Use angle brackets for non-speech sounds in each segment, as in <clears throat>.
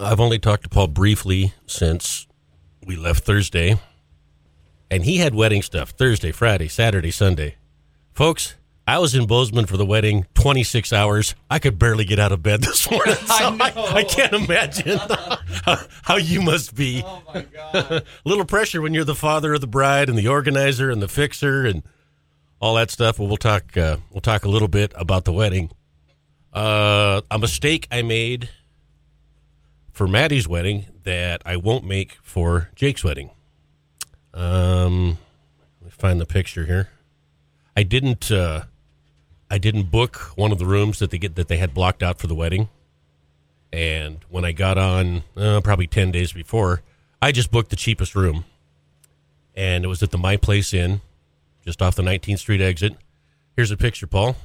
I've only talked to Paul briefly since we left Thursday, and he had wedding stuff Thursday, Friday, Saturday, Sunday. Folks, I was in Bozeman for the wedding 26 hours. I could barely get out of bed <laughs> this morning. So I, I, can't imagine <laughs> how, how you must be. Oh my god. A <laughs> little pressure when you're the father of the bride and the organizer and the fixer and all that stuff. Well, we'll talk. Uh, we'll talk a little bit about the wedding. Uh, a mistake I made for Maddie's wedding that I won't make for Jake's wedding. Um, let me find the picture here. I didn't. Uh, I didn't book one of the rooms that they get that they had blocked out for the wedding. And when I got on, uh, probably ten days before, I just booked the cheapest room, and it was at the My Place Inn, just off the 19th Street exit. Here's a picture, Paul.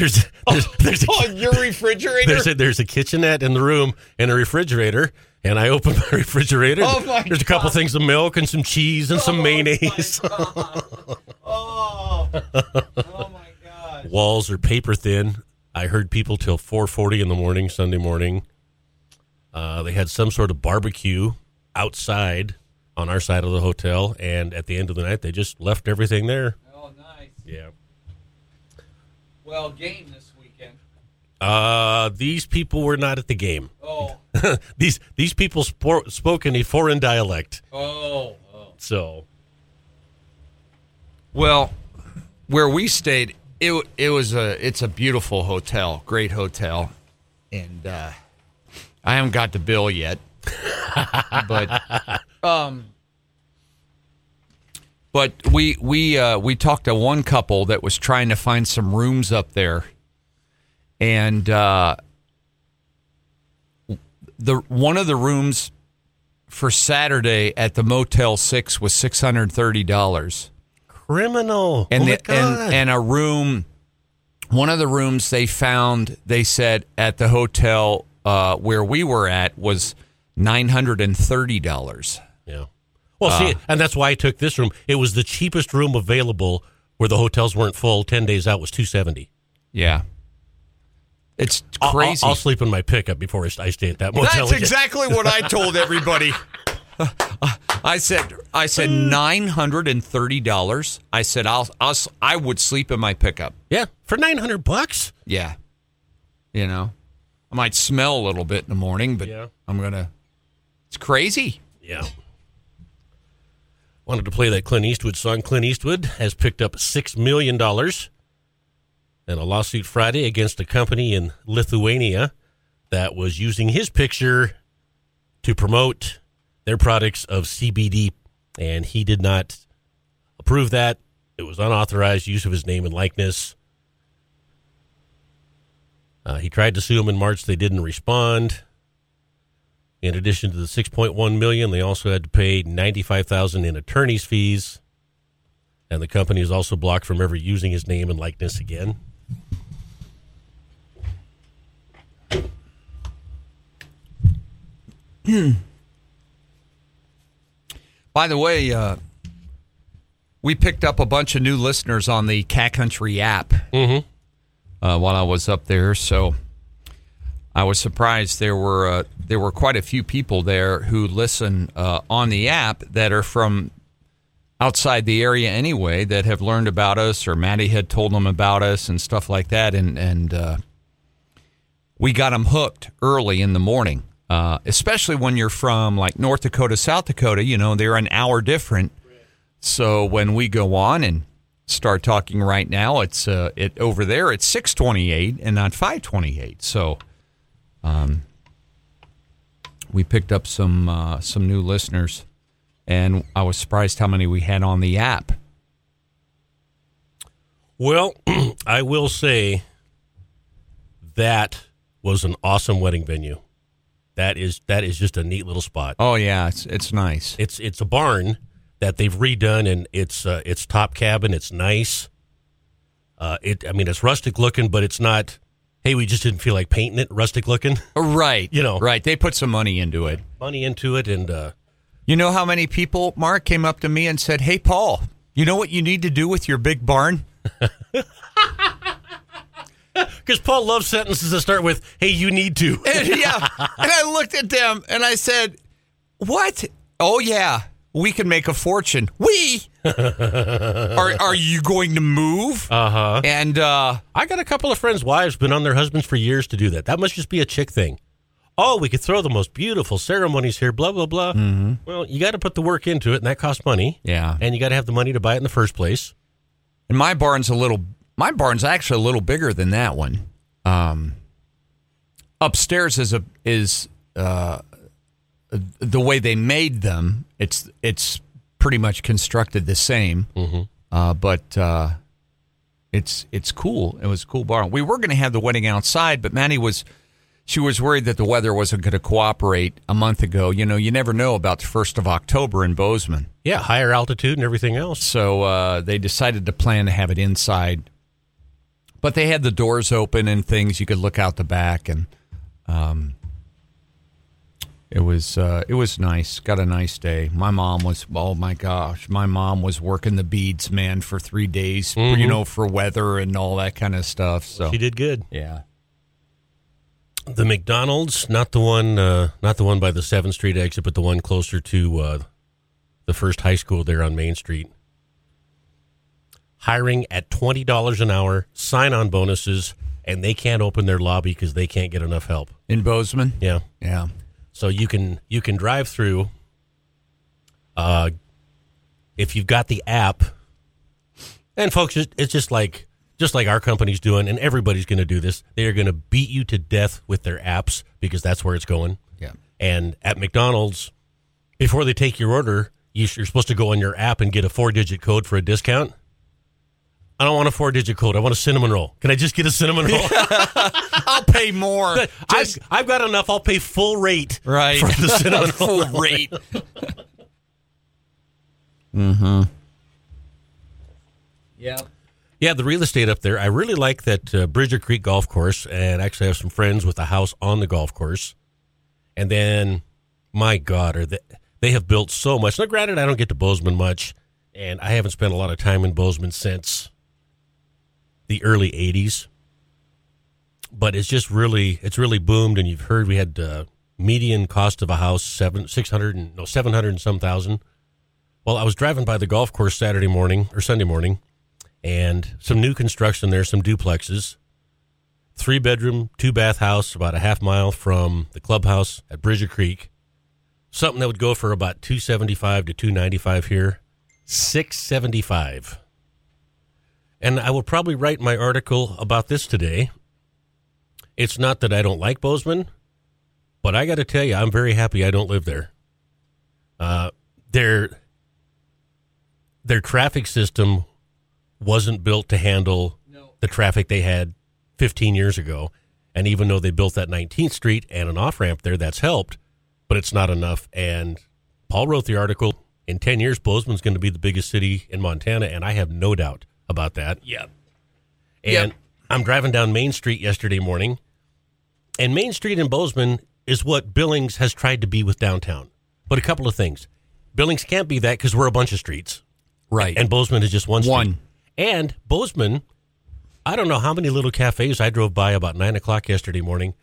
There's <laughs> there's there's a, Oh, your refrigerator? there's a, there's a kitchenette in the room and a refrigerator. And I opened my <laughs> refrigerator. Oh, my there's a couple things of milk and some cheese and some Oh, mayonnaise. my God. <laughs> Oh. Oh my god. Walls are paper thin. I heard people till 4:40 in the morning Sunday morning. Uh, they had some sort of barbecue outside on our side of the hotel, and at the end of the night, they just left everything there. Oh nice. Yeah. Well, game this weekend. Uh, these people were not at the game. Oh. <laughs> these these people spor- spoke in a foreign dialect. Oh. Oh. So Well, where we stayed, it it was a it's a beautiful hotel, great hotel, and uh, I haven't got the bill yet, <laughs> but um, but we we uh, we talked to one couple that was trying to find some rooms up there, and uh, the one of the rooms for Saturday at the Motel Six was six hundred thirty dollars criminal. and oh my the, and and a room one of the rooms they found they said at the hotel uh, where we were at was nine hundred and thirty dollars. yeah. Well, see, uh. and that's why I took this room. It was the cheapest room available where the hotels weren't full. Ten days out was two seventy. Yeah, it's crazy. I'll, I'll sleep in my pickup before I stay at that motel. That's exactly what I told everybody. <laughs> I said I said mm. nine hundred and thirty dollars. I said I'll, I'll I would sleep in my pickup. Yeah, for nine hundred bucks. Yeah, you know, I might smell a little bit in the morning, but Yeah. I'm gonna. It's crazy. Yeah. Wanted to play that Clint Eastwood song. Clint Eastwood has picked up $6 million in a lawsuit Friday against a company in Lithuania that was using his picture to promote their products of CBD. And he did not approve that. It was unauthorized use of his name and likeness. Uh, he tried to sue him in March. They didn't respond. In addition to the 6.1 million, they also had to pay 95,000 in attorney's fees. And the company is also blocked from ever using his name and likeness again. <clears throat> By the way, uh, we picked up a bunch of new listeners on the Cat Country app Mm-hmm. uh, while I was up there, so I was surprised there were uh, there were quite a few people there who listen uh, on the app that are from outside the area anyway that have learned about us or Maddie had told them about us and stuff like that, and and uh, we got them hooked early in the morning. Uh, especially when you're from like North Dakota, South Dakota, you know, they're an hour different. So when we go on and start talking right now, it's uh, it over there it's six twenty eight and not five twenty eight. So, um, we picked up some uh, some new listeners, and I was surprised how many we had on the app. Well, <clears throat> I will say that was an awesome wedding venue. That is that is just a neat little spot. Oh yeah, it's it's nice. It's it's a barn that they've redone, and it's uh, it's top cabin. It's nice. Uh, it I mean it's rustic looking, but it's not. Hey, we just didn't feel like painting it rustic looking. Right, You know. right. They put some money into it. Money into it, and uh, You know how many people, Mark, came up to me and said, Hey, Paul, you know what you need to do with your big barn? <laughs> Because Paul loves sentences that start with, hey, you need to. And, yeah. <laughs> And I looked at them and I said, What? Oh, yeah. We can make a fortune. We? <laughs> are, are you going to move? Uh huh. And uh, I got a couple of friends' wives been on their husbands for years to do that. That must just be a chick thing. Oh, we could throw the most beautiful ceremonies here, blah, blah, blah. Mm-hmm. Well, you got to put the work into it, and that costs money. yeah. And you got to have the money to buy it in the first place. And my barn's a little. My barn's actually a little bigger than that one. Um, upstairs is a is uh, the way they made them. It's it's pretty much constructed the same, uh, but uh, it's it's cool. It was a cool barn. We were going to have the wedding outside, but Manny was she was worried that the weather wasn't going to cooperate a month ago. You know, you never know about the first of October in Bozeman. Yeah, higher altitude and everything else. So uh, they decided to plan to have it inside. But they had the doors open and things. You could look out the back, and um, it was uh, it was nice. Got a nice day. My mom was oh my gosh, my mom was working the beads, man, for three days. You know, for weather and all that kind of stuff. So She did good. yeah, The McDonald's, not the one, uh, not the one by the Seventh Street exit, but the one closer to uh, the first high school there on Main Street. Hiring at twenty dollars an hour, sign-on bonuses, and they can't open their lobby because they can't get enough help. in Bozeman. Yeah, Yeah, so you can you can drive through. Uh, if you've got the app, and folks, it's it's just like just like our company's doing, and everybody's going to do this. They are going to beat you to death with their apps because that's where it's going. yeah. And at McDonald's, before they take your order, you're supposed to go on your app and get a four digit code for a discount. I don't want a four digit code. I want a cinnamon roll. Can I just get a cinnamon roll? <laughs> I'll pay more. I've, I've got enough. I'll pay full rate right for the cinnamon <laughs> roll. full rate. <laughs> mm-hmm. Yeah. Yeah, the real estate up there. I really like that uh, Bridger Creek Golf Course, and actually I have some friends with a house on the golf course. And then, my God, are they, they have built so much. Now, granted, I don't get to Bozeman much, and I haven't spent a lot of time in Bozeman since the early '80s. But it's just really, it's really boomed, and you've heard we had uh, median cost of a house seven six hundred and no seven hundred and some thousand. Well, I was driving by the golf course Saturday morning or Sunday morning and some new construction there, some duplexes. Three bedroom, two bath house about a half mile from the clubhouse at Bridger Creek. Something that would go for about 275 to 295 here. 675. And I will probably write my article about this today. It's not that I don't like Bozeman, but I got to tell you, I'm very happy I don't live there. Uh, their their traffic system wasn't built to handle the traffic they had 15 years ago. And even though they built that 19th Street and an off ramp there, that's helped, but it's not enough. And Paul wrote the article in 10 years, Bozeman's going to be the biggest city in Montana. And I have no doubt about that. Yeah. And Yep. I'm driving down Main Street yesterday morning, and Main Street in Bozeman is what Billings has tried to be with downtown. But a couple of things. Billings can't be that because we're a bunch of streets. Right. And Bozeman is just one street. One. And Bozeman, I don't know how many little cafes I drove by about 9 o'clock yesterday morning.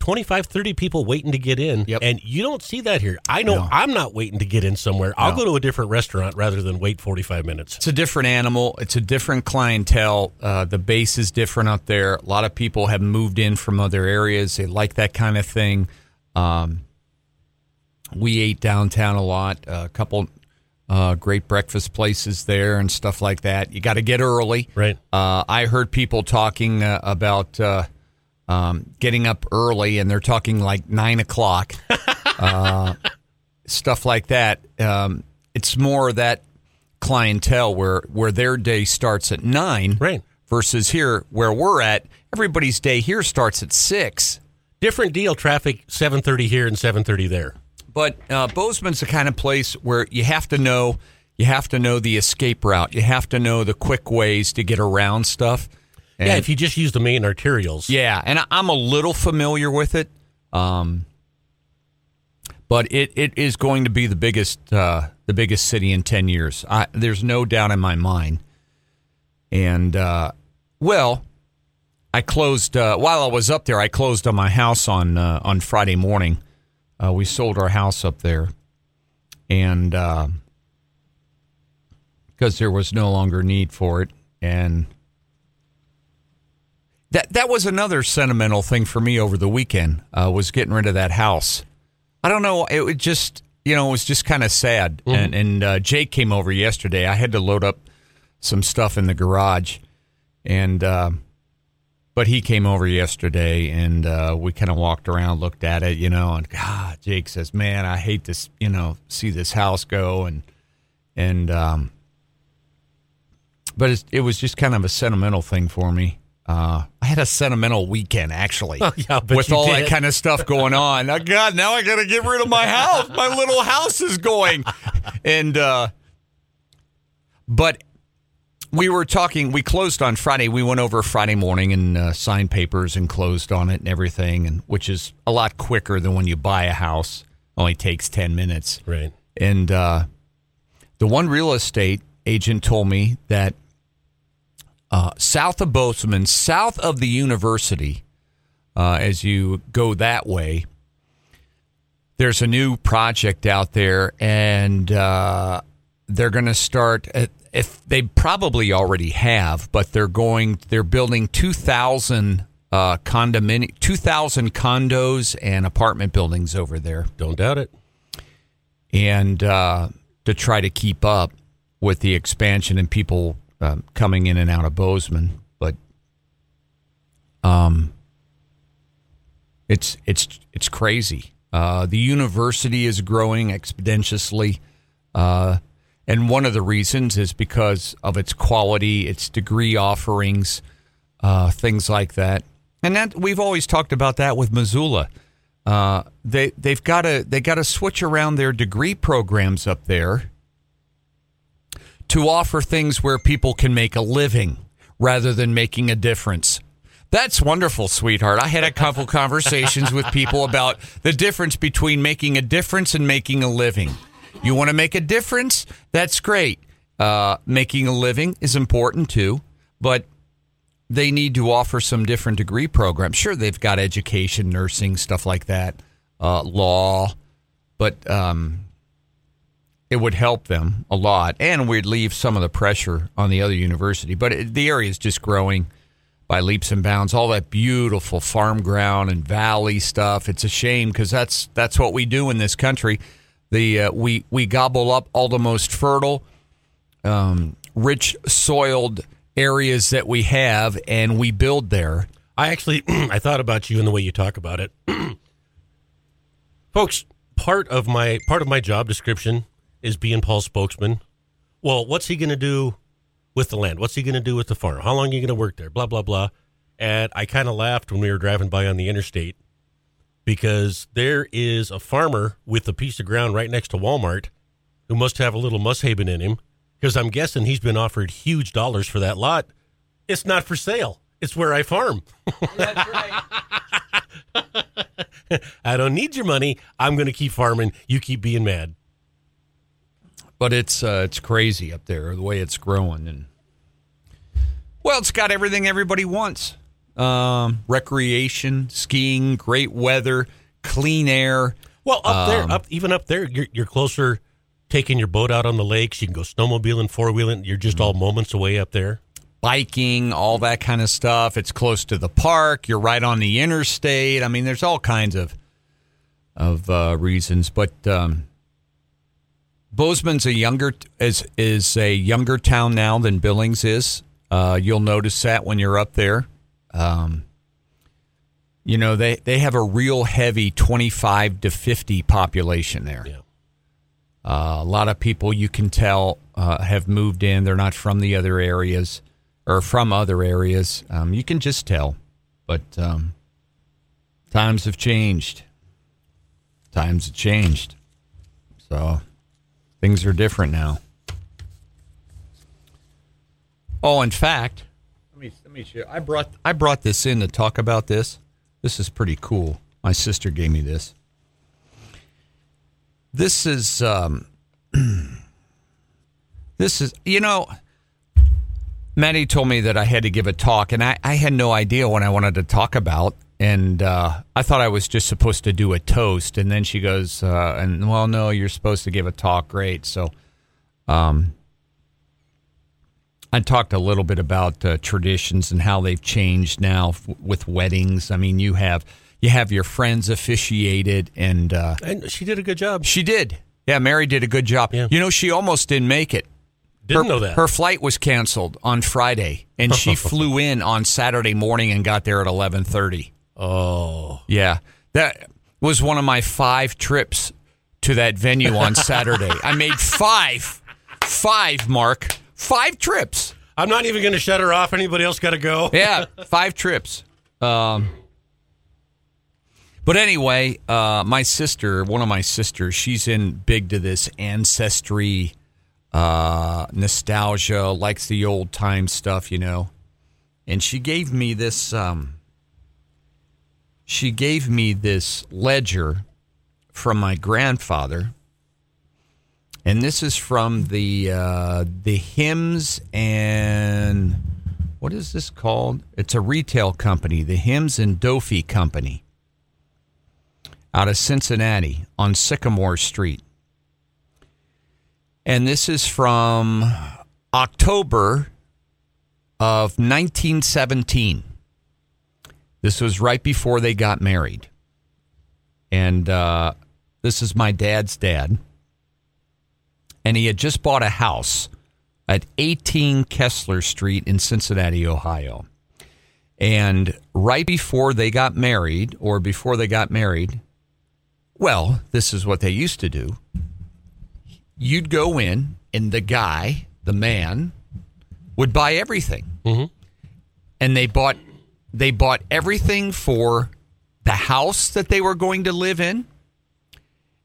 25, 30 people waiting to get in. Yep. And you don't see that here. I know No. I'm not waiting to get in somewhere. I'll No. go to a different restaurant rather than wait 45 minutes. It's a different animal. It's a different clientele. Uh, the base is different up there. A lot of people have moved in from other areas. They like that kind of thing. Um, we ate downtown a lot. a couple uh, great breakfast places there and stuff like that. You got to get early. Right. Uh, I heard people talking uh, about uh, um, getting up early, and they're talking like nine o'clock, <laughs> uh, stuff like that. Um, it's more that clientele where where their day starts at nine, Right. Versus here, where we're at, everybody's day here starts at six. Different deal traffic 7:30 here and 7:30 there. But uh, Bozeman's the kind of place where you have to know you have to know the escape route. You have to know the quick ways to get around stuff. Yeah, if you just use the main arterials. Yeah, and I'm a little familiar with it, um, but it, it is going to be the biggest uh, the biggest city in ten years. I, there's no doubt in my mind. And uh, well, I closed uh, while I was up there. I closed on my house on uh, on Friday morning. Uh, we sold our house up there, and because there was no longer need for it, and that that was another sentimental thing for me over the weekend. Uh, was getting rid of that house. I don't know. It was just you know it was just kind of sad. And and uh, Jake came over yesterday. I had to load up some stuff in the garage, and uh, but he came over yesterday, and uh, we kind of walked around, looked at it, you know, and God, Jake says, "Man, I hate this, you know, see this house go," and and um, but it's, it was just kind of a sentimental thing for me. Uh, I had a sentimental weekend actually, <laughs> Oh, yeah, but with all that kind of stuff going on. Oh, God, now I got to get rid of my house. My little house is going, and uh, but we were talking. We closed on Friday. We went over Friday morning and uh, signed papers and closed on it and everything, and which is a lot quicker than when you buy a house. Only takes ten minutes. Right. And uh, the one real estate agent told me that uh, south of Bozeman, south of the university, uh, as you go that way, there's a new project out there, and uh, they're going to start. At, if they probably already have, but they're going. They're building two thousand uh, condominium, two thousand condos and apartment buildings over there Don't doubt it. and uh, to try to keep up with the expansion and people um, coming in and out of Bozeman. But um, it's it's it's crazy. Uh, the university is growing exponentially, uh, and one of the reasons is because of its quality, its degree offerings, uh, things like that. And that we've always talked about that with Missoula. Uh, they they've got to they got to switch around their degree programs up there to offer things where people can make a living rather than making a difference. That's wonderful, sweetheart. I had a couple conversations with people about the difference between making a difference and making a living. You want to make a difference? That's great. Uh, making a living is important too, but they need to offer some different degree programs. Sure, they've got education, nursing, stuff like that, uh, law, but um, it would help them a lot, and we'd leave some of the pressure on the other university. But it, the area is just growing by leaps and bounds. All that beautiful farm ground and valley stuff. It's a shame because that's that's what we do in this country. The uh, we we gobble up all the most fertile um, rich soiled areas that we have and we build there. I actually <clears throat> I thought about you and the way you talk about it. <clears throat> Folks, part of my part of my job description is being Paul's spokesman. Well, what's he going to do with the land? What's he going to do with the farm? How long are you going to work there? Blah blah blah. And I kind of laughed when we were driving by on the interstate because there is a farmer with a piece of ground right next to Walmart who must have a little Mushaven in him because I'm guessing he's been offered huge dollars for that lot. It's not for sale. It's where I farm. That's <laughs> right. I don't need your money. I'm going to keep farming. You keep being mad. But it's uh, it's crazy up there the way it's growing and well, it's got everything everybody wants. Um, recreation, skiing, great weather, clean air. Well, up there, Um, up even up there, you're you're closer. Taking your boat out on the lakes, you can go snowmobiling, four wheeling. You're just all moments away up there. biking, all that kind of stuff. It's close to the park. You're right on the interstate. I mean, there's all kinds of of uh, reasons, but um, Bozeman's a younger is is a younger town now than Billings is. Uh, you'll notice that when you're up there. Um, you know they they have a real heavy 25 to 50 population there. Yeah. Uh, a lot of people you can tell uh, have moved in. They're not from the other areas or from other areas. Um, you can just tell. But um, times have changed. Times have changed. So things are different now. Oh, in fact, let me let me show. I brought I brought this in to talk about this. This is pretty cool. My sister gave me this. This is um, <clears throat> this is you know Maddie told me that I had to give a talk, and I, I had no idea what I wanted to talk about. And uh, I thought I was just supposed to do a toast. And then she goes, uh, and well, no, you're supposed to give a talk. Great. So um, I talked a little bit about uh, traditions and how they've changed now f- with weddings. I mean, you have you have your friends officiated, and uh, And she did a good job. she did. Yeah, Mary did a good job. Yeah. You know, she almost didn't make it. Didn't her, know that. Her flight was canceled on Friday, and she <laughs> flew in on Saturday morning and got there at eleven thirty. Oh, Yeah, that was one of my five trips to that venue on <laughs> Saturday. I made five, five, Mark, five trips. I'm not even going to shut her off. Anybody else got to go? Yeah, five trips. Um, but anyway, uh, my sister, one of my sisters, she's in big to this ancestry, uh, nostalgia, likes the old time stuff, you know. And she gave me this. Um, she gave me this ledger from my grandfather, and this is from the uh, the hymns and what is this called? It's a retail company, the Hymns and Dofi Company, out of Cincinnati on Sycamore Street. And this is from October of 1917. This was right before they got married. And uh, this is my dad's dad. And he had just bought a house at 18 Kessler Street in Cincinnati, Ohio. And right before they got married, or before they got married, well, this is what they used to do. You'd go in, and the guy, the man, would buy everything. And they bought they bought everything for the house that they were going to live in,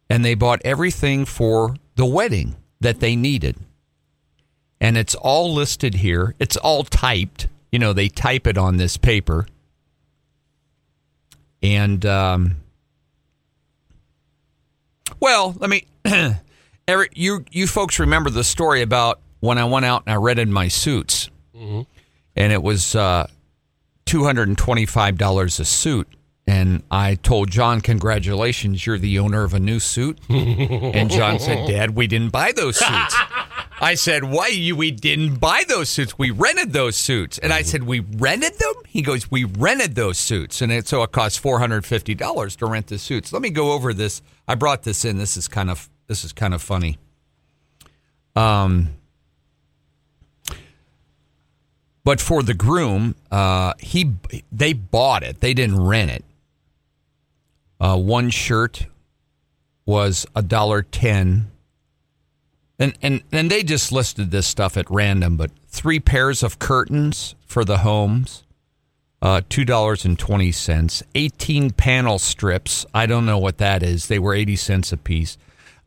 and they bought everything for the wedding that they needed and it's all listed here. It's all typed. You know, they type it on this paper. And, um, well, let me, <clears throat> Eric, you, you folks remember the story about when I went out and I rented my suits. And it was uh, $225 a suit. And I told John, congratulations, you're the owner of a new suit. <laughs> and John said, Dad, we didn't buy those suits. I said, "Why you? We didn't buy those suits. We rented those suits." And I said, "We rented them." He goes, "We rented those suits," and it, so it cost four hundred fifty dollars to rent the suits. Let me go over this. I brought this in. This is kind of this is kind of funny. Um, but for the groom, uh, he they bought it. They didn't rent it. Uh, one shirt was a dollar ten and, and and they just listed this stuff at random, but three pairs of curtains for the homes, uh, two dollars and twenty cents. Eighteen panel strips. I don't know what that is. They were eighty cents a piece.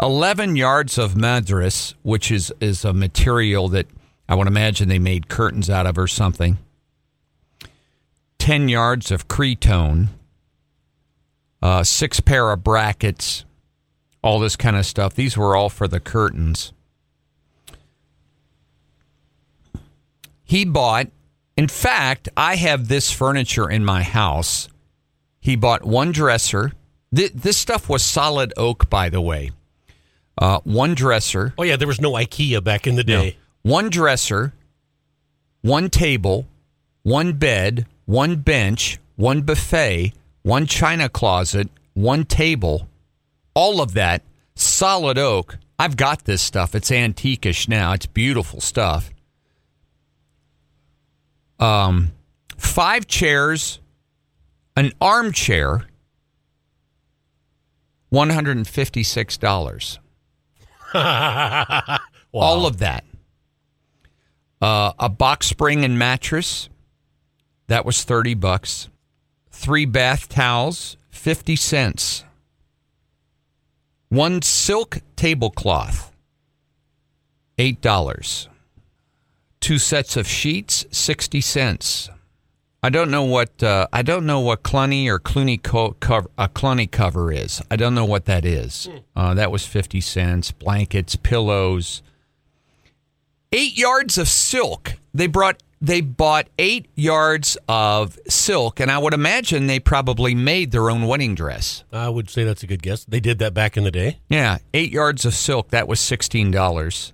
Eleven yards of madras, which is is a material that I would imagine they made curtains out of or something. Ten yards of cretonne. Uh, six pair of brackets all this kind of stuff. These were all for the curtains. He bought, in fact, I have this furniture in my house. He bought one dresser. Th- This stuff was solid oak, by the way. Uh, one dresser, Oh yeah, there was no IKEA back in the day. One dresser, one table, one bed, one bench, one buffet, one china closet, one table, all of that solid oak. I've got this stuff. It's antiquish now. It's beautiful stuff. Um, five chairs, an armchair, one hundred and fifty-six dollars. <laughs> All of that. Uh, a box spring and mattress, that was thirty bucks. Three bath towels, fifty cents. One silk tablecloth, eight dollars. Two sets of sheets, sixty cents. I don't know what uh, I don't know what Cluny or Clooney co- cover a Cluny cover is. I don't know what that is. Uh, that was fifty cents. Blankets, pillows, eight yards of silk. They brought they bought eight yards of silk, and I would imagine they probably made their own wedding dress. I would say that's a good guess. They did that back in the day. Yeah, eight yards of silk. That was sixteen dollars,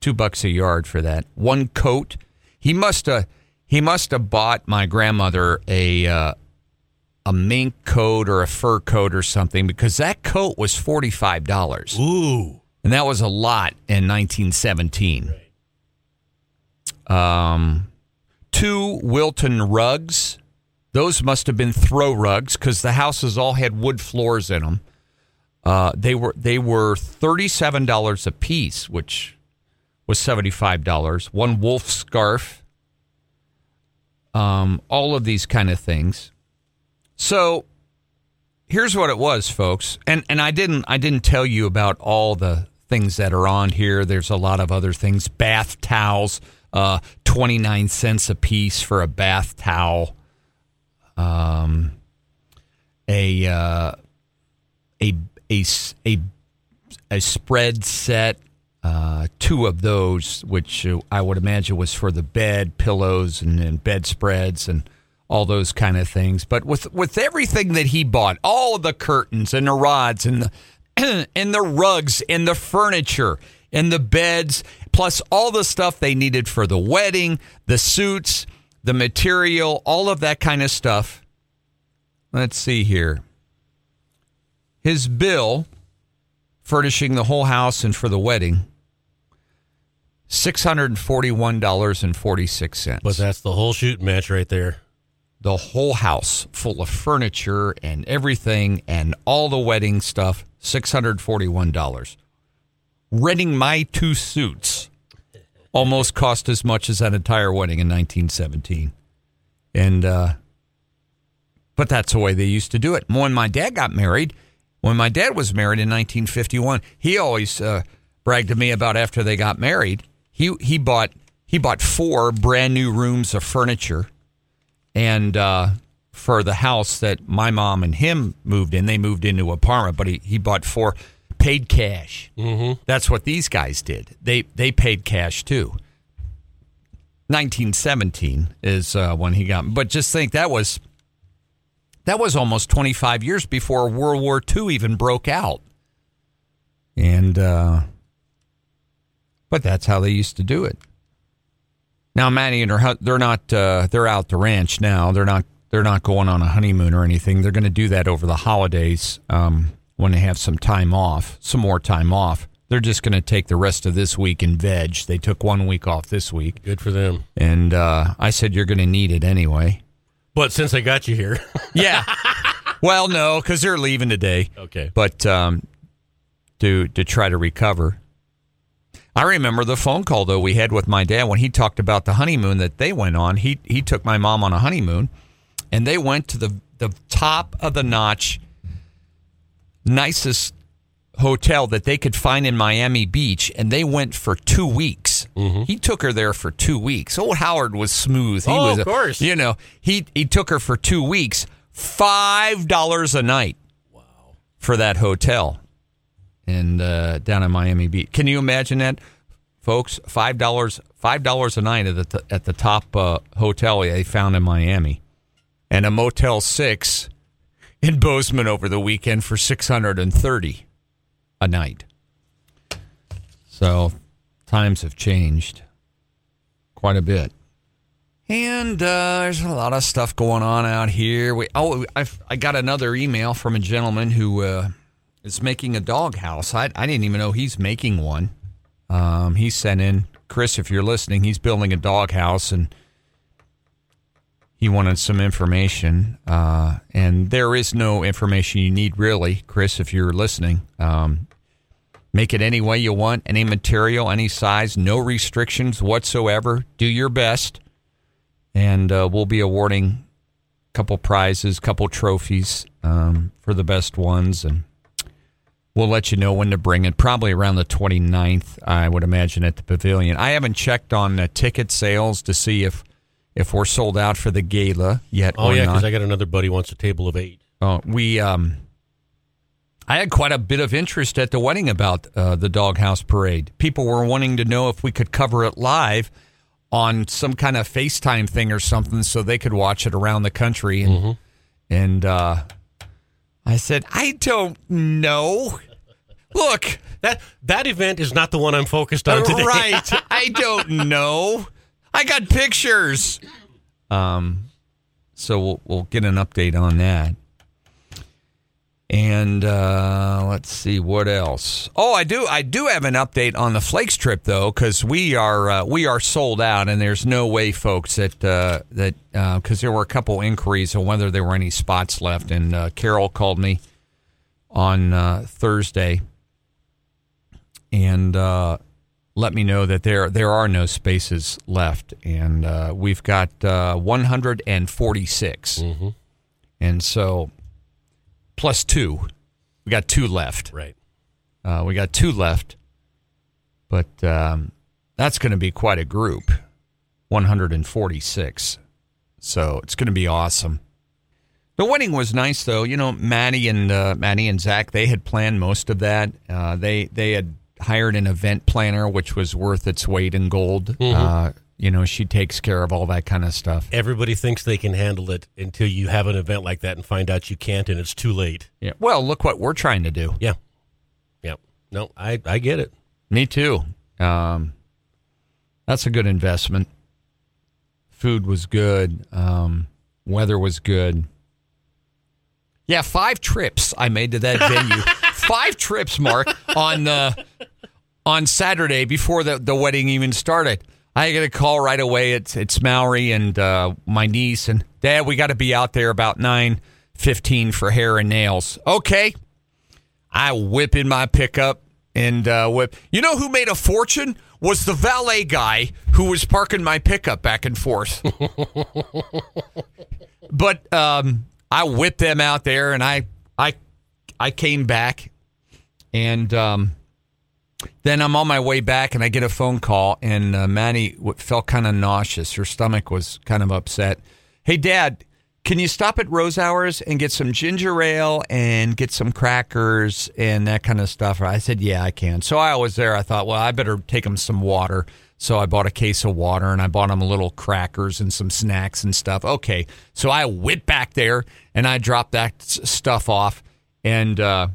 two bucks a yard for that. One coat. He must have. He must have bought my grandmother a uh, a mink coat or a fur coat or something because that coat was forty five dollars, Ooh. and that was a lot in nineteen seventeen. Um, two Wilton rugs. Those must have been throw rugs because the houses all had wood floors in them. Uh, they were they were thirty seven dollars a piece, which was seventy five dollars. One wolf scarf. Um, all of these kind of things. So here's what it was, folks, and and I didn't I didn't tell you about all the things that are on here. There's a lot of other things. Bath towels, uh, twenty nine cents a piece for a bath towel. Um, a uh, a spread set, uh, two of those, which I would imagine was for the bed, pillows, and, and bedspreads, and all those kind of things. But with with everything that he bought, all the curtains and the rods and the <clears throat> and the rugs and the furniture and the beds, plus all the stuff they needed for the wedding, the suits, the material, all of that kind of stuff. Let's see here. His bill furnishing the whole house and for the wedding $641.46. But that's the whole shooting match right there. the whole house full of furniture and everything and all the wedding stuff, $641. Renting my two suits almost cost as much as that entire wedding in 1917. And, uh, but that's the way they used to do it. When my dad got married, when my dad was married in 1951, he always uh, bragged to me about after they got married. He he bought he bought four brand new rooms of furniture and uh, for the house that my mom and him moved in, they moved into an apartment, but he, he bought four, paid cash. Mm-hmm. That's what these guys did. They they paid cash too. 1917 is uh, when he got, but just think that was that was almost 25 years before World War II even broke out, and uh, but that's how they used to do it. Now, Maddie and her they're not uh, they're out the ranch now. They're not they're not going on a honeymoon or anything. They're going to do that over the holidays um, when they have some time off, some more time off. They're just going to take the rest of this week and veg. They took one week off this week, Good for them. and uh, I said you're going to need it anyway. But since I got you here, <laughs> Yeah. well, no, because they're leaving today. okay. but um, to to try to recover. I remember the phone call though we had with my dad when he talked about the honeymoon that they went on. He he took my mom on a honeymoon, and they went to the the top of the notch, nicest hotel that they could find in Miami Beach, and they went for two weeks. He took her there for two weeks. Old Howard was smooth. He Oh, was, of course. you know, he he took her for two weeks, five dollars a night. Wow, for that hotel, and uh, down in Miami Beach. Can you imagine that, folks? Five dollars, five dollars a night at the t- at the top uh, hotel they found in Miami, and a Motel Six in Bozeman over the weekend for six hundred and thirty a night. So times have changed quite a bit. And uh, there's a lot of stuff going on out here. We, oh, I've, I got another email from a gentleman who uh, is making a doghouse. I, I didn't even know he's making one. Um, he sent in, Chris, if you're listening, he's building a doghouse and he wanted some information. Uh, and there is no information you need, really, Chris, if you're listening. Um, Make it any way you want, any material, any size, no restrictions whatsoever. Do your best, and uh, we'll be awarding a couple prizes, couple trophies um, for the best ones, and we'll let you know when to bring it. Probably around the 29th, I would imagine, at the pavilion. I haven't checked on uh, ticket sales to see if if we're sold out for the gala yet Oh yeah, because I got another buddy wants a table of eight. Oh, we um, I had quite a bit of interest at the wedding about uh, the doghouse parade. People were wanting to know if we could cover it live on some kind of FaceTime thing or something so they could watch it around the country. And, and uh, I said, I don't know. Look, That that event is not the one I'm focused on today. right. <laughs> I don't know. I got pictures. Um, so we'll, we'll get an update on that. And uh, let's see what else. Oh, I do. I do have an update on the Flakes trip though, because we are uh, we are sold out, and there's no way, folks, that uh, that because there were a couple inquiries on whether there were any spots left. And uh, Carol called me on uh, Thursday and uh, let me know that there there are no spaces left, and uh, we've got uh, 146, and so plus two, we got two left. Right. Uh, we got two left, but um, that's going to be quite a group, 146. So it's going to be awesome. The wedding was nice, though. You know, Maddie and uh, Maddie and Zach they had planned most of that. Uh, they they had hired an event planner, which was worth its weight in gold. Uh, you know, she takes care of all that kind of stuff. Everybody thinks they can handle it until you have an event like that and find out you can't, and it's too late. Yeah. Well, look what we're trying to do. Yeah. Yeah. No, I I get it. Me too. Um, that's a good investment. Food was good. Um, weather was good. Yeah, five trips I made to that <laughs> venue. Five trips, Mark, on uh, on Saturday before the, the wedding even started. I get a call right away. It's it's Mallory and uh, my niece and Dad. We got to be out there about nine fifteen for hair and nails. Okay, I whip in my pickup and uh, whip. You know who made a fortune? Was the valet guy who was parking my pickup back and forth. <laughs> but um, I whipped them out there, and I I I came back, and um, then I'm on my way back, and I get a phone call, and uh, Maddie felt kind of nauseous. Her stomach was kind of upset. Hey, Dad, can you stop at Rosauers and get some ginger ale and get some crackers and that kind of stuff? I said, Yeah, I can. So I was there. I thought, well, I better take them some water. So I bought a case of water and I bought them little crackers and some snacks and stuff. Okay. So I went back there and I dropped that stuff off. And uh,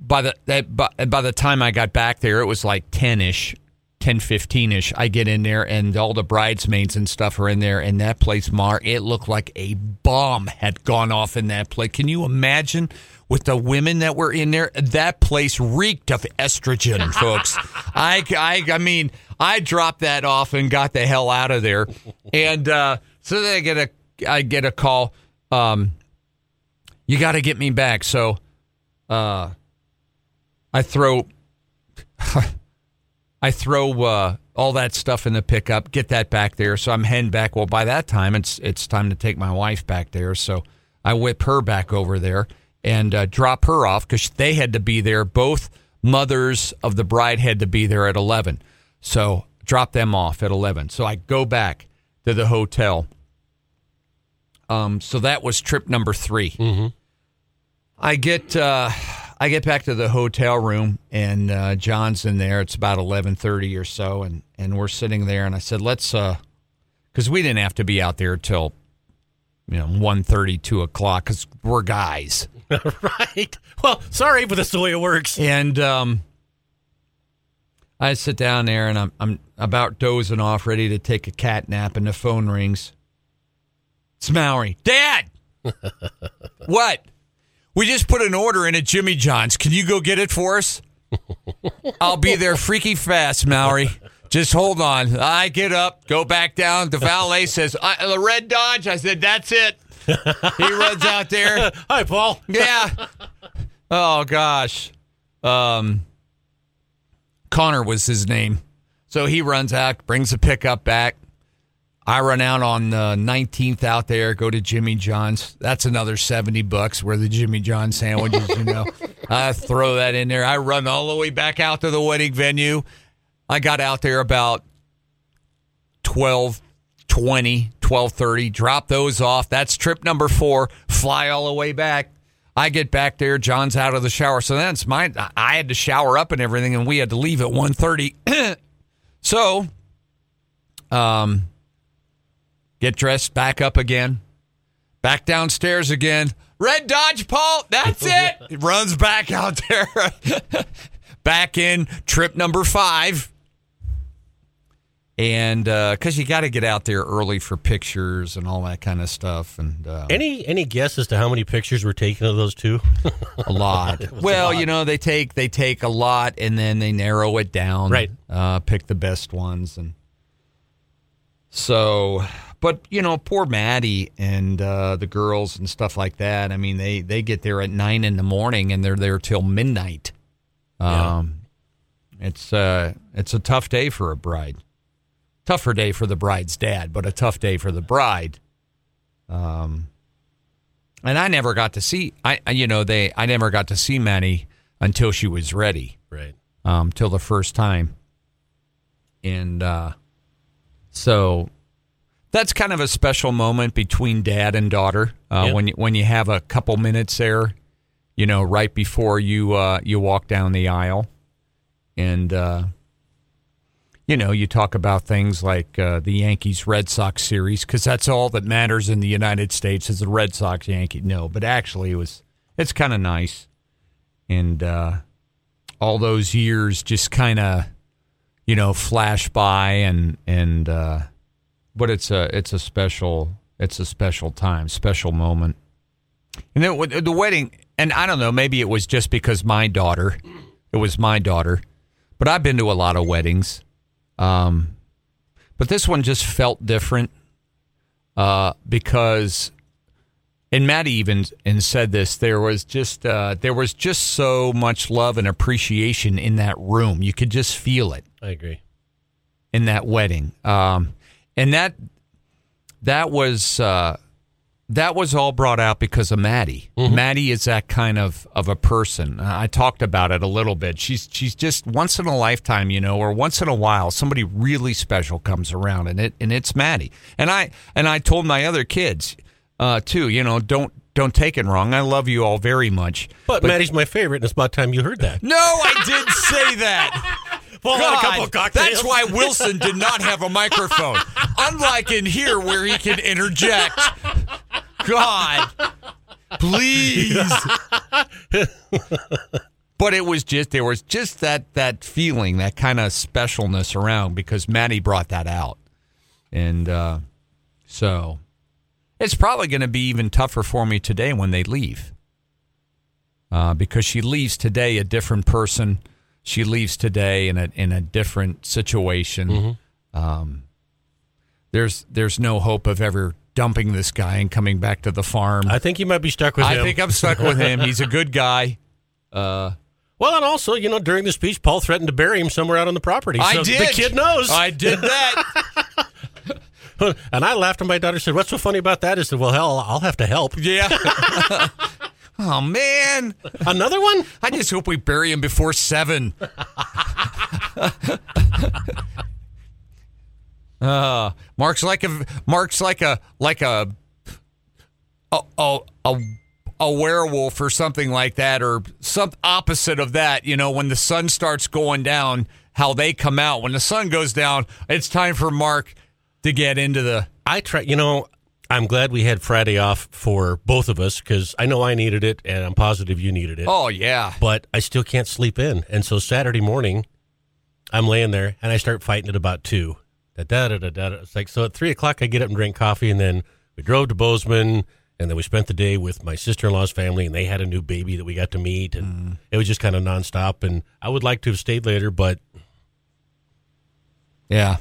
by the that, by, by the time I got back there, it was like 10 ish. 10 15 ish i get in there and all the bridesmaids and stuff are in there and that place mar it looked like a bomb had gone off in that place. Can you imagine with the women that were in there? That place reeked of estrogen <laughs> folks. I, I i mean i dropped that off and got the hell out of there. And uh so then i get a i get a call um you got to get me back. So uh i throw <laughs> I throw uh, all that stuff in the pickup, get that back there. So I'm heading back. Well, by that time, it's it's time to take my wife back there. So I whip her back over there and uh, drop her off because they had to be there. Both mothers of the bride had to be there at 11. So drop them off at 11. So I go back to the hotel. Um, so that was trip number 3 I get uh, I get back to the hotel room and uh, John's in there. It's about eleven thirty or so, and and we're sitting there. And I said, let's because we didn't have to be out there till you know one thirty, two o'clock because we're guys. <laughs> right. Well, sorry, but that's the way it works. And um, I sit down there and I'm I'm about dozing off, ready to take a cat nap, and the phone rings. It's Mallory. Dad. <laughs> what? We just put an order in at Jimmy John's. Can you go get it for us? I'll be there freaky fast, Mallory. Just hold on. I get up, go back down. The valet says, "The red Dodge." I said, "That's it." He runs out there. <laughs> Hi, Paul. Yeah. Oh gosh. Um Connor was his name. So he runs out, brings the pickup back. I run out on the 19th out there, go to Jimmy John's. That's another 70 bucks where the Jimmy John sandwiches, you know. <laughs> I throw that in there. I run all the way back out to the wedding venue. I got out there about 12 20 12 30 drop those off that's trip number four fly all the way back i get back there john's out of the shower so that's mine i had to shower up and everything and we had to leave at 1.30 <clears throat> so Um, get dressed, back up again, back downstairs again. Red Dodge, Paul. That's <laughs> it. He runs back out there, <laughs> back in trip number five. And because you got to get out there early for pictures and all that kind of stuff, and uh, Any any guess as to how many pictures were taken of those two? <laughs> a lot. well, you know, they take they take a lot and then they narrow it down. Right. Uh, pick the best ones and so but you know, poor Maddie and uh, the girls and stuff like that. I mean, they they get there at nine in the morning and they're there till midnight. Yeah. Um, it's uh, it's a tough day for a bride. Tougher day for the bride's dad, but a tough day for the bride. Um, and I never got to see I I- you know they I never got to see Maddie until she was ready right. um, till the first time. And uh, so that's kind of a special moment between dad and daughter uh, Yeah. when you when you have a couple minutes there, you know, right before you uh, you walk down the aisle, and uh, you know you talk about things like uh, the Yankees Red Sox series because that's all that matters in the United States is the Red Sox Yankee. No, but actually it was it's kind of nice, and uh, all those years just kind of you know flash by and and uh but it's a it's a special it's a special time special moment and then the wedding and i don't know maybe it was just because my daughter it was my daughter but i've been to a lot of weddings um but this one just felt different uh because and Maddie even and said this. There was just uh, there was just so much love and appreciation in that room. You could just feel it I agree. in that wedding, um, and that that was uh, that was all brought out because of Maddie. Maddie is that kind of of a person. I talked about it a little bit. She's she's just once in a lifetime, you know, or once in a while, somebody really special comes around, and it and it's Maddie. And I and I told my other kids uh, too, you know, don't don't take it wrong. I love you all very much. But, Maddie's my favorite, and it's about time you heard that. No, I did say that. <laughs> Pull out a couple of God, cocktails. that's why Wilson did not have a microphone. Unlike in here where he can interject. God, please. but it was just there was just that that feeling, that kind of specialness around because Maddie brought that out, and uh, so it's probably going to be even tougher for me today when they leave uh, because she leaves today a different person. She leaves today in a in a different situation. Um, there's there's no hope of ever dumping this guy and coming back to the farm. I think you might be stuck with I him. I think I'm stuck with him. He's a good guy. Uh, well, and also, you know, during the speech, Paul threatened to bury him somewhere out on the property. I did. The kid knows. I did that. <laughs> and I laughed, and my daughter said, "What's so funny about that?" I said, "Well, hell, I'll have to help." yeah. <laughs> oh man, Another one? I just hope we bury him before seven. <laughs> uh, Mark's like a Mark's like a like a a a, a, a werewolf or something like that, or some opposite of that. You know, when the sun starts going down, how they come out. When the sun goes down, it's time for Mark to get into the. I try. You know, I'm glad we had Friday off for both of us because I know I needed it, and I'm positive you needed it. Oh yeah, But I still can't sleep in, and so Saturday morning, I'm laying there and I start fighting at about two. Da da da da da. It's like so at three o'clock I get up and drink coffee, and then we drove to Bozeman, and then we spent the day with my sister in law's family, and they had a new baby that we got to meet, and mm. it was just kind of nonstop. And I would like to have stayed later, but Yeah.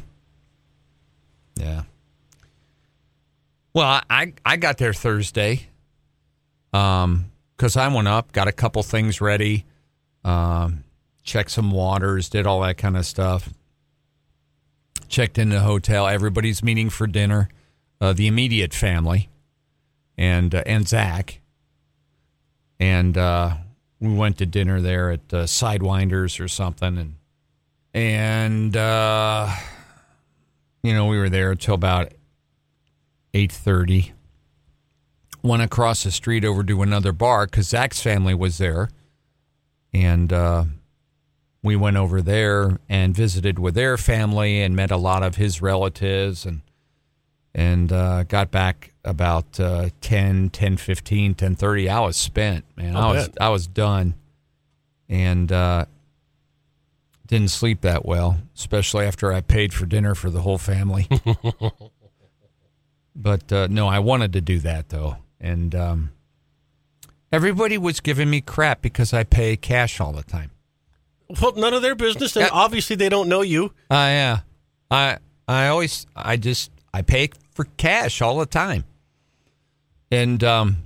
Yeah. Well, I- I got there Thursday. Um cuz I went up, got a couple things ready, um checked some waters, did all that kind of stuff. Checked in the hotel, everybody's meeting for dinner. Uh, the immediate family and uh, and Zach. And uh we went to dinner there at uh, Sidewinders or something and and uh you know, we were there until about eight thirty. Went across the street over to another bar because Zach's family was there, and uh, we went over there and visited with their family and met a lot of his relatives and and uh, got back about uh, 10 10 15 10 30 i was spent man. I'll i was bet. i was done. And uh, didn't sleep that well especially after i paid for dinner for the whole family <laughs> but uh, no i wanted to do that though and um, everybody was giving me crap because i pay cash all the time Well, none of their business, and obviously they don't know you. Uh, yeah. I I always I just I pay for cash all the time. And um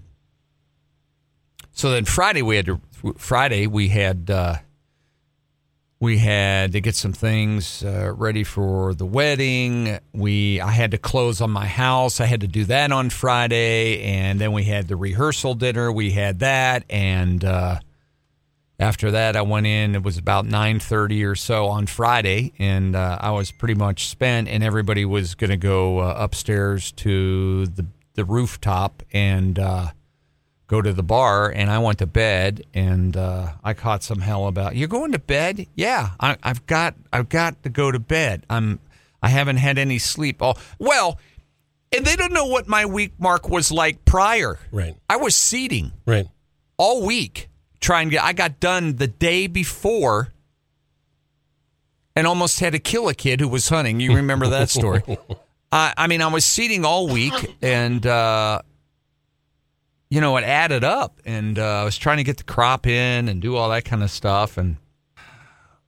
so then Friday we had to Friday we had uh we had to get some things uh, ready for the wedding. We I had to close on my house. I had to do that on Friday and then we had the rehearsal dinner. We had that and uh after that, I went in. It was about nine thirty or so on Friday, and uh, I was pretty much spent. And everybody was going to go uh, upstairs to the the rooftop and uh, go to the bar. And I went to bed, and uh, I caught some hell about you're going to bed. Yeah, I, I've got I've got to go to bed. I'm I haven't had any sleep. Oh well, and they don't know what my week mark was like prior. Right. I was seating Right. all week trying to get I got done the day before and almost had to kill a kid who was hunting. You remember that story? <laughs> I I mean, I was seating all week and uh you know, it added up and uh, I was trying to get the crop in and do all that kind of stuff and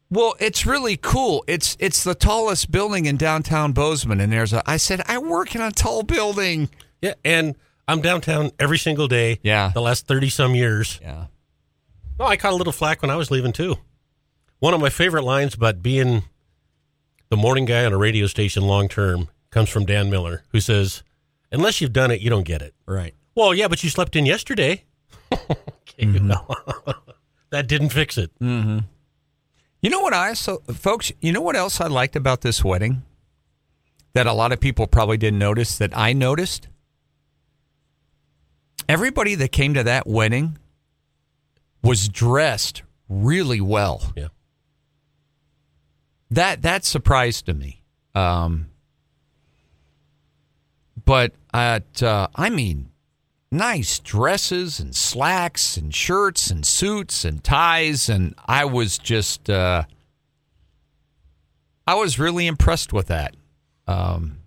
well, it's really cool. It's it's the tallest building in downtown Bozeman and there's a I said I work in a tall building. Yeah, and I'm downtown every single day. Yeah. The last 30 some years. Yeah. No, I caught a little flack when I was leaving too. One of my favorite lines about being the morning guy on a radio station long term comes from Dan Miller, who says, Unless you've done it, you don't get it. Right. Well, yeah, but you slept in yesterday. <laughs> okay, no. <laughs> that didn't fix it. You know what I so folks, you know what else I liked about this wedding that a lot of people probably didn't notice that I noticed? Everybody that came to that wedding was dressed really well. Yeah. That that surprised to me. Um but at uh, I mean nice dresses and slacks and shirts and suits and ties and I was just uh I was really impressed with that. Um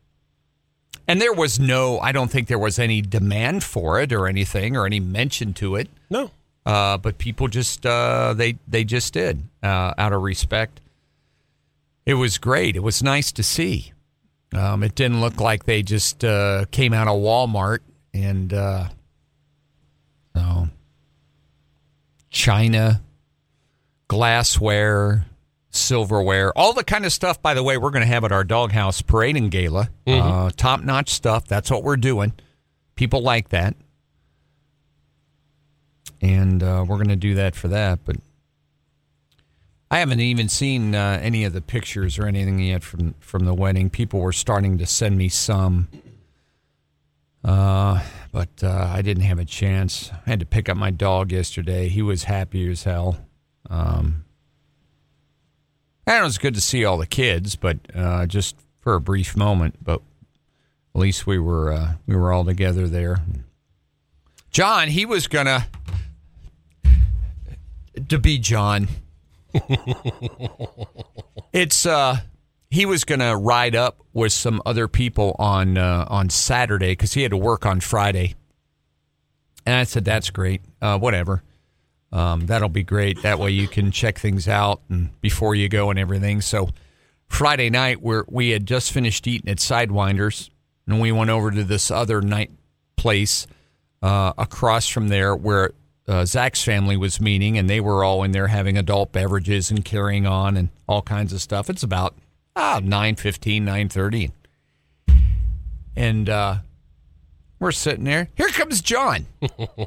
and there was no I don't think there was any demand for it or anything or any mention to it. No. Uh, but people just uh, they they just did uh, out of respect. It was great. It was nice to see. Um, it didn't look like they just uh, came out of Walmart and uh, so china, glassware, silverware, all the kind of stuff. By the way, we're going to have at our doghouse parade and gala. Uh, Top notch stuff. That's what we're doing. People like that and uh, we're going to do that for that. But I haven't even seen uh, any of the pictures or anything yet from from the wedding. People were starting to send me some, uh, but uh, I didn't have a chance. I had to pick up my dog yesterday. He was happy as hell. Um, and it was good to see all the kids, but uh, just for a brief moment. But at least we were uh, we were all together there. John, he was gonna to be John. <laughs> it's uh he was gonna ride up with some other people on uh, on Saturday because he had to work on Friday, and I said that's great. Uh, whatever, um, that'll be great. That way you can check things out and before you go and everything. So Friday night we we had just finished eating at Sidewinders, and we went over to this other night place uh, across from there where uh, Zach's family was meeting, and they were all in there having adult beverages and carrying on and all kinds of stuff. It's about ah, 9.15, 9.30. And uh, we're sitting there. Here comes John.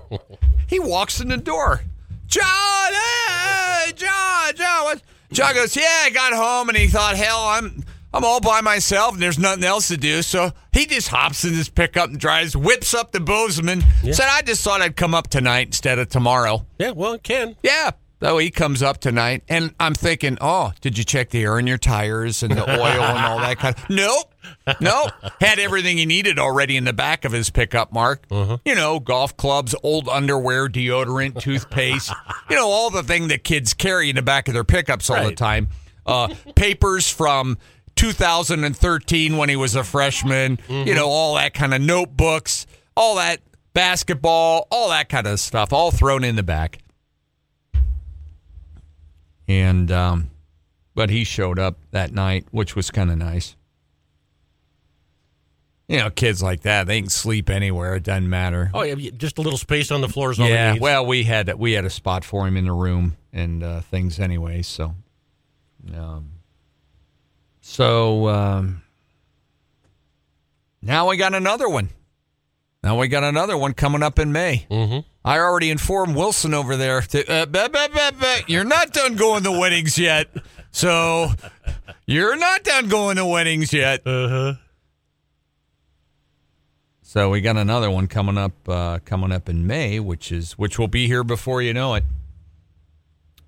<laughs> he walks in the door. John, hey, John, John. What? John goes, yeah, I got home and he thought, hell, I'm I'm all by myself and there's nothing else to do. So he just hops in his pickup and drives, whips up to Bozeman. Said, I just thought I'd come up tonight instead of tomorrow. Yeah, well, it can. Yeah. Though he comes up tonight, and I'm thinking, oh, did you check the air in your tires and the oil and all that kind of? Nope, nope. Had everything he needed already in the back of his pickup. Mark, you know, golf clubs, old underwear, deodorant, toothpaste. you know, all the thing that kids carry in the back of their pickups all the time. Uh, papers from 2013 when he was a freshman. You know, all that kind of notebooks, all that basketball, all that kind of stuff, all thrown in the back. And um, but he showed up that night, which was kind of nice. You know, kids like that, they can sleep anywhere. It doesn't matter. Oh, yeah, just a little space on the floor is all yeah, well, we had we had a spot for him in the room and uh, things anyway. So, um, so um, now we got another one. Now we got another one coming up in May. Mm-hmm. I already informed Wilson over there. To, uh, bah, bah, bah, bah, you're not done going to weddings yet. So you're not done going to weddings yet. Uh-huh. So we got another one coming up uh, coming up in May, which is which will be here before you know it.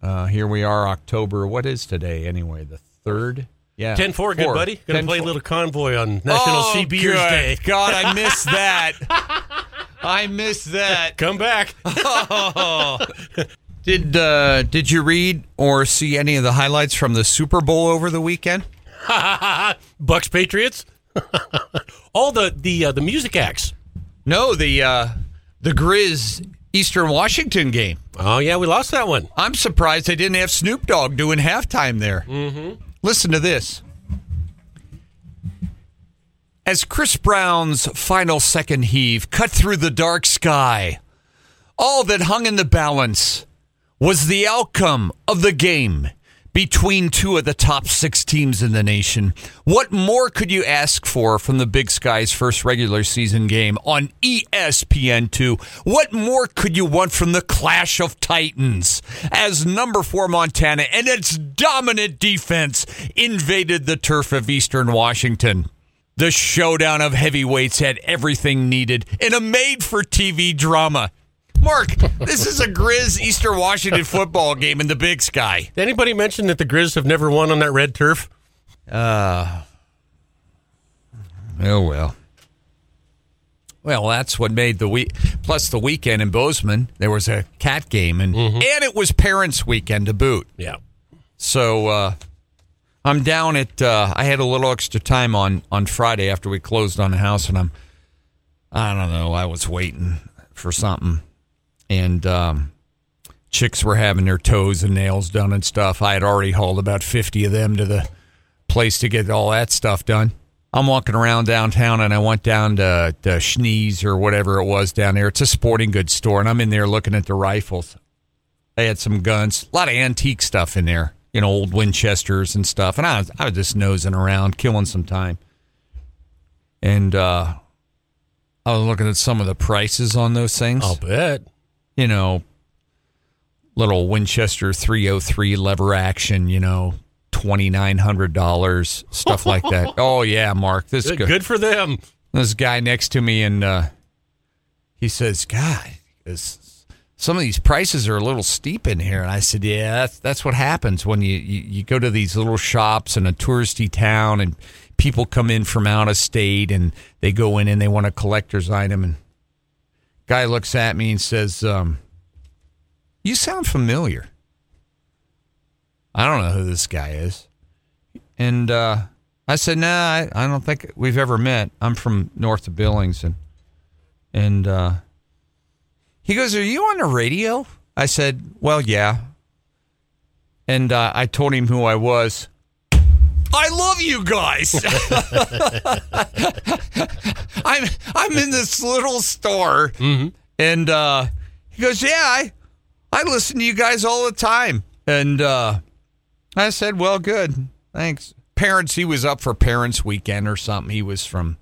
Uh, here we are, October. What is today anyway? The third. Yeah, 10 4, good buddy. Going to 10-4. play a little convoy on National oh, Sea Beers good. Day. God, I missed that. <laughs> I missed that. <laughs> Come back. <laughs> Did uh, Did you read or see any of the highlights from the Super Bowl over the weekend? <laughs> Bucks Patriots. all the the uh, the music acts. No, the uh, the Grizz Eastern Washington game. Oh yeah, we lost that one. I'm surprised they didn't have Snoop Dogg doing halftime there. Mm-hmm. Listen to this. As Chris Brown's final second heave cut through the dark sky, all that hung in the balance was the outcome of the game between two of the top six teams in the nation. What more could you ask for from the Big Sky's first regular season game on E ESPN2? What more could you want from the Clash of Titans as number four Montana and its dominant defense invaded the turf of Eastern Washington? The showdown of heavyweights had everything needed in a made for TV drama. Mark, this is a Grizz Eastern Washington football game in the Big Sky. Did anybody mention that the Grizz have never won on that red turf? Oh well. Well, that's what made the week. Plus, the weekend in Bozeman, there was a cat game, and and it was Parents' Weekend to boot. Yeah. So uh, I'm down at. Uh, I had a little extra time on on Friday after we closed on the house, and I'm. I don't know. I was waiting for something, and um, chicks were having their toes and nails done and stuff. I had already hauled about fifty of them to the place to get all that stuff done. I'm walking around downtown and I went down to, to Schnee's or whatever it was down there. It's a sporting goods store, and I'm in there looking at the rifles. They had some guns, a lot of antique stuff in there, you know, old Winchesters and stuff. And I was, I was just nosing around, killing some time. And uh, I was looking at some of the prices on those things. I'll bet. You know, little Winchester 303 lever action, you know, $2,900, stuff like that. <laughs> Oh, yeah, Mark. This Good, guy, good for them. this guy next to me, and uh, he says, God, this, some of these prices are a little steep in here. And I said, Yeah, that's, that's what happens when you, you, you go to these little shops in a touristy town and people come in from out of state and they go in and they want a collector's item. And guy looks at me and says, um, You sound familiar. I don't know who this guy is. And uh, I said, "Nah, I, I don't think we've ever met. I'm from north of Billings." And and uh, he goes, "Are you on the radio?" I said, "Well, yeah." And uh, I told him who I was. I love you guys. <laughs> I'm I'm in this little store, and uh, he goes, "Yeah, I I listen to you guys all the time." And uh, I said, "Well, good, thanks." Parents, he was up for Parents Weekend or something. He was from,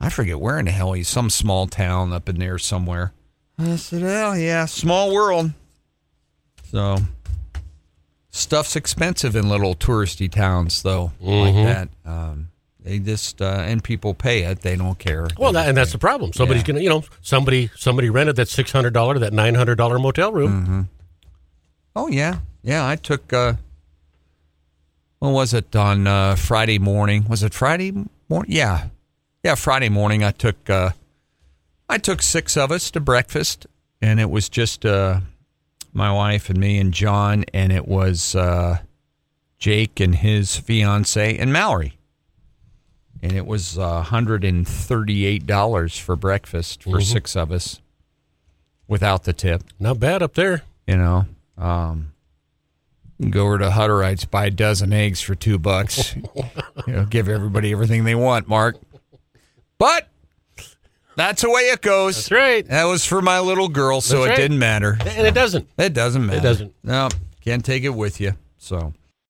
I forget where in the hell he's some small town up in there somewhere. I said, "Well, yeah, small world." So stuff's expensive in little touristy towns, though, like that. Um, they just uh, and people pay it; they don't care. Well, that, and that's the problem. Somebody's Yeah. gonna, you know, somebody somebody rented that six hundred dollar, that nine hundred dollar motel room. Oh yeah, yeah, I took. Uh, when was it on uh, Friday morning? Was it Friday morning? Yeah, yeah, Friday morning. I took. Uh, I took six of us to breakfast, and it was just uh, my wife and me and John, and it was uh, Jake and his fiance and Mallory, and it was uh, hundred and thirty-eight dollars for breakfast for six of us, without the tip. Not bad up there. You know, um, you go over to Hutterites, buy a dozen eggs for two bucks. <laughs> you know, give everybody everything they want, Mark. But that's the way it goes. That's right. That was for my little girl, so That's it right. didn't matter. And it doesn't. It doesn't matter. It doesn't. No, can't take it with you. So,